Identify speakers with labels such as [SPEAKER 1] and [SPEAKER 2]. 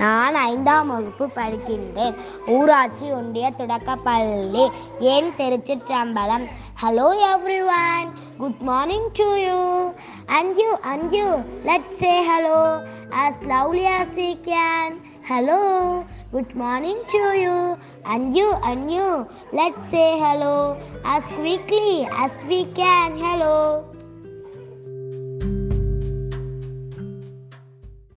[SPEAKER 1] நான் ஐந்தாம் வகுப்பு படிக்கின்றேன். ஊராட்சி ஒன்றிய தொடக்கப்பள்ளி என் Tiruchitrambalam. Hello everyone good morning to you and you and you let say hello as lovely as we can hello good morning to you and you and you let say hello as quickly as we can hello